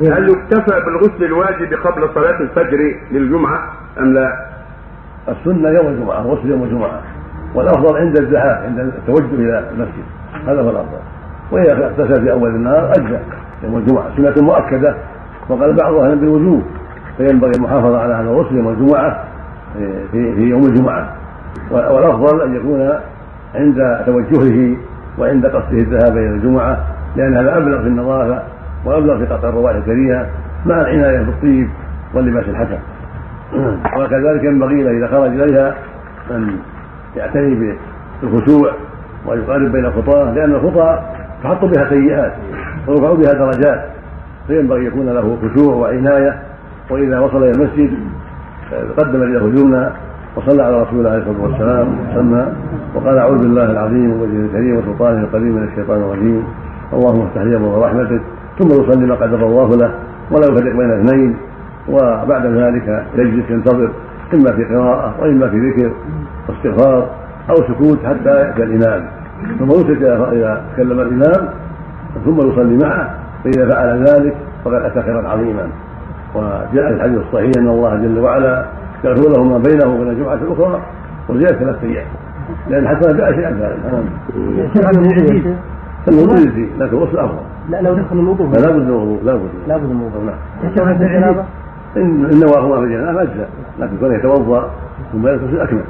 هل يكتفى بالغسل الواجب قبل صلاة الفجر للجمعة أم لا؟ السنة يوم الجمعة غسل يوم الجمعة. والأفضل عند الذهاب عند التوجه إلى المسجد. هذا هو الأفضل. واذا اغتسل في أول النهار أجزأ يوم الجمعة. سنة مؤكدة. وقال بعض أهل بالوجوب فينبغي المحافظة على هذا الغسل يوم الجمعة في, في يوم الجمعة. والأفضل أن يكون عند توجهه وعند قصده الذهاب إلى الجمعة لأن هذا أبلغ في النظافة. وأبلغ في قطع الروائح الكريهه مع العناية بالطيب واللباس الحسن. وكذلك ينبغي له إذا خرج إليها أن يعتني بالخشوع ويقارب بين الخطاه لأن الخطى تحط بها سيئات ويرفع بها درجات فينبغي يكون له خشوع وعناية. وإذا وصل إلى المسجد قدم يده اليمنى وصلى على رسول الله عليه الصلاه والسلام وسمى وقال أعوذ بالله العظيم ووجهه الكريم وسلطانه القديم من الشيطان الرجيم. اللهم افتح لي أبواب رحمتك ثم يصلي ما قدر الله له ولا يفرق بين اثنين وبعد ذلك يجلس ينتظر إما في قراءة وإما في ذكر واستغفار أو سكوت حتى يأتي الإمام. ثم يسكت اذا تكلم الإمام ثم يصلي معه فإذا فعل ذلك فقد أتى خيرا عظيما. وجاء في الحديث الصحيح أن الله جل وعلا يغفر له ما بينه وبين الجمعه الاخرى وزيادة ثلاث أيام لأن حتى جاء شيئا ثالثا الوضوء يجزي لكن الغسل أفضل. لا لو دخل الوضوء فلا بد من الوضوء لا بد لا بد من الوضوء نعم. الجنابه إن نواه ما في الجنابه اجزاء لكن كونه يتوضأ ثم يغتسل أكمل.